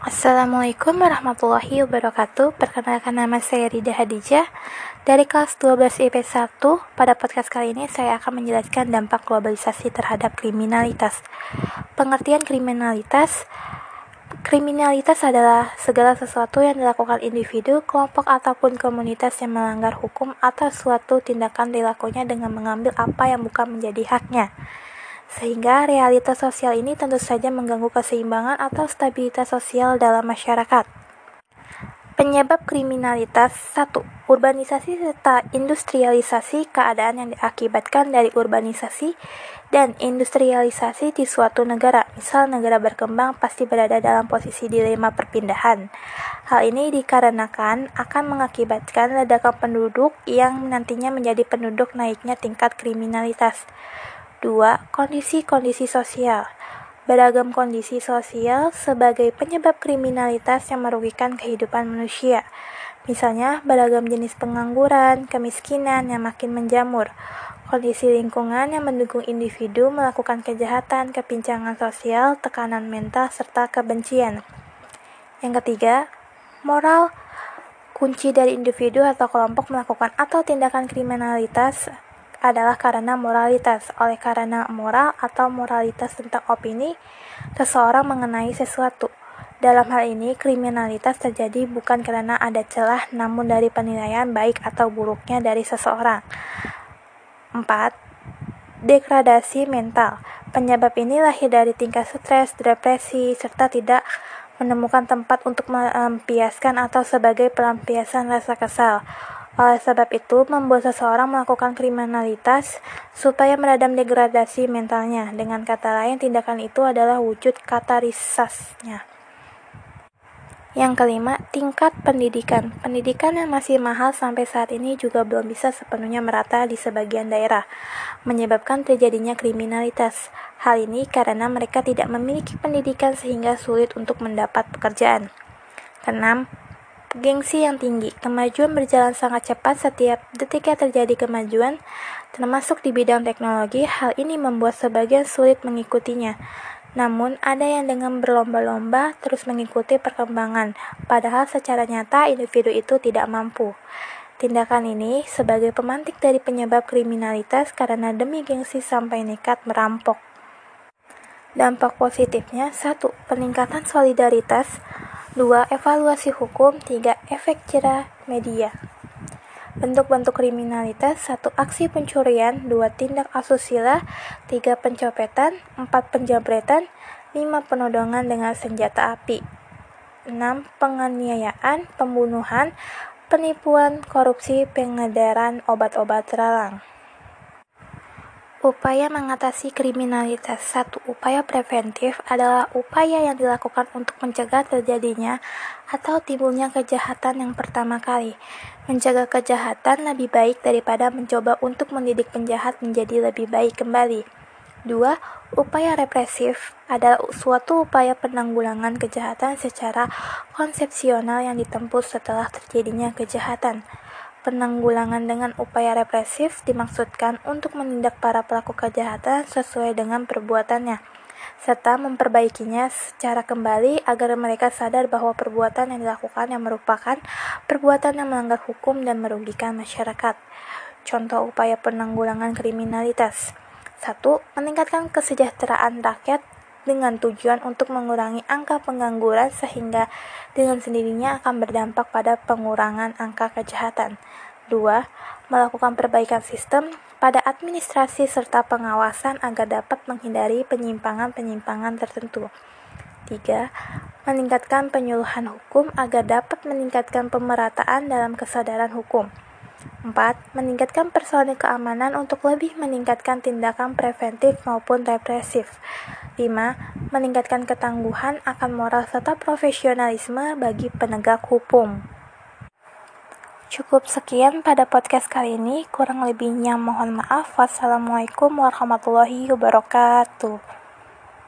Assalamualaikum warahmatullahi wabarakatuh. Perkenalkan nama saya Rida Hadijah. Dari kelas 12 IP 1 Pada podcast kali ini saya akan menjelaskan dampak globalisasi terhadap kriminalitas. Pengertian kriminalitas. Kriminalitas adalah segala sesuatu yang dilakukan individu, kelompok, ataupun komunitas yang melanggar hukum atau suatu tindakan dilakukannya dengan mengambil apa yang bukan menjadi haknya sehingga realitas sosial ini tentu saja mengganggu keseimbangan atau stabilitas sosial dalam masyarakat. Penyebab kriminalitas 1. Urbanisasi serta industrialisasi keadaan yang diakibatkan dari urbanisasi dan industrialisasi di suatu negara. Misal negara berkembang pasti berada dalam posisi dilema perpindahan. Hal ini dikarenakan akan mengakibatkan ledakan penduduk yang nantinya menjadi penduduk naiknya tingkat kriminalitas. 2. Kondisi-kondisi sosial Beragam kondisi sosial sebagai penyebab kriminalitas yang merugikan kehidupan manusia. Misalnya, beragam jenis pengangguran, kemiskinan yang makin menjamur, kondisi lingkungan yang mendukung individu melakukan kejahatan, kepincangan sosial, tekanan mental, serta kebencian. Yang ketiga, moral kunci dari individu atau kelompok melakukan atau tindakan kriminalitas adalah karena moralitas. Oleh karena moral atau moralitas tentang opini seseorang mengenai sesuatu. Dalam hal ini, kriminalitas terjadi bukan karena ada celah, namun dari penilaian baik atau buruknya dari seseorang. 4. Degradasi mental. Penyebab ini lahir dari tingkat stres, depresi, serta tidak menemukan tempat untuk melampiaskan atau sebagai pelampiasan rasa kesal. Oleh sebab itu, membuat seseorang melakukan kriminalitas supaya meredam degradasi mentalnya. Dengan kata lain, tindakan itu adalah wujud katarisasnya. Yang kelima, tingkat pendidikan. Pendidikan yang masih mahal sampai saat ini juga belum bisa sepenuhnya merata di sebagian daerah, menyebabkan terjadinya kriminalitas. Hal ini karena mereka tidak memiliki pendidikan sehingga sulit untuk mendapat pekerjaan. Keenam, Gengsi yang tinggi, kemajuan berjalan sangat cepat setiap detiknya terjadi kemajuan, termasuk di bidang teknologi, hal ini membuat sebagian sulit mengikutinya. Namun, ada yang dengan berlomba-lomba terus mengikuti perkembangan, padahal secara nyata individu itu tidak mampu. Tindakan ini sebagai pemantik dari penyebab kriminalitas karena demi gengsi sampai nekat merampok. Dampak positifnya, satu, Peningkatan solidaritas 2. Evaluasi hukum 3. Efek jerah media Bentuk-bentuk kriminalitas 1. Aksi pencurian 2. Tindak asusila 3. Pencopetan 4. Penjabretan 5. Penodongan dengan senjata api 6. Penganiayaan, pembunuhan, penipuan, korupsi, pengedaran obat-obat terlarang Upaya mengatasi kriminalitas. Satu upaya preventif adalah upaya yang dilakukan untuk mencegah terjadinya atau timbulnya kejahatan yang pertama kali. Mencegah kejahatan lebih baik daripada mencoba untuk mendidik penjahat menjadi lebih baik kembali. Dua, upaya represif adalah suatu upaya penanggulangan kejahatan secara konsepsional yang ditempuh setelah terjadinya kejahatan. Penanggulangan dengan upaya represif dimaksudkan untuk menindak para pelaku kejahatan sesuai dengan perbuatannya, serta memperbaikinya secara kembali agar mereka sadar bahwa perbuatan yang dilakukan yang merupakan perbuatan yang melanggar hukum dan merugikan masyarakat. Contoh upaya penanggulangan kriminalitas 1. Meningkatkan kesejahteraan rakyat dengan tujuan untuk mengurangi angka pengangguran sehingga dengan sendirinya akan berdampak pada pengurangan angka kejahatan. 2. Melakukan perbaikan sistem pada administrasi serta pengawasan agar dapat menghindari penyimpangan-penyimpangan tertentu. 3. Meningkatkan penyuluhan hukum agar dapat meningkatkan pemerataan dalam kesadaran hukum. 4. Meningkatkan personil keamanan untuk lebih meningkatkan tindakan preventif maupun represif. 5. Meningkatkan ketangguhan akan moral serta profesionalisme bagi penegak hukum. Cukup sekian pada podcast kali ini. Kurang lebihnya mohon maaf. Wassalamualaikum warahmatullahi wabarakatuh.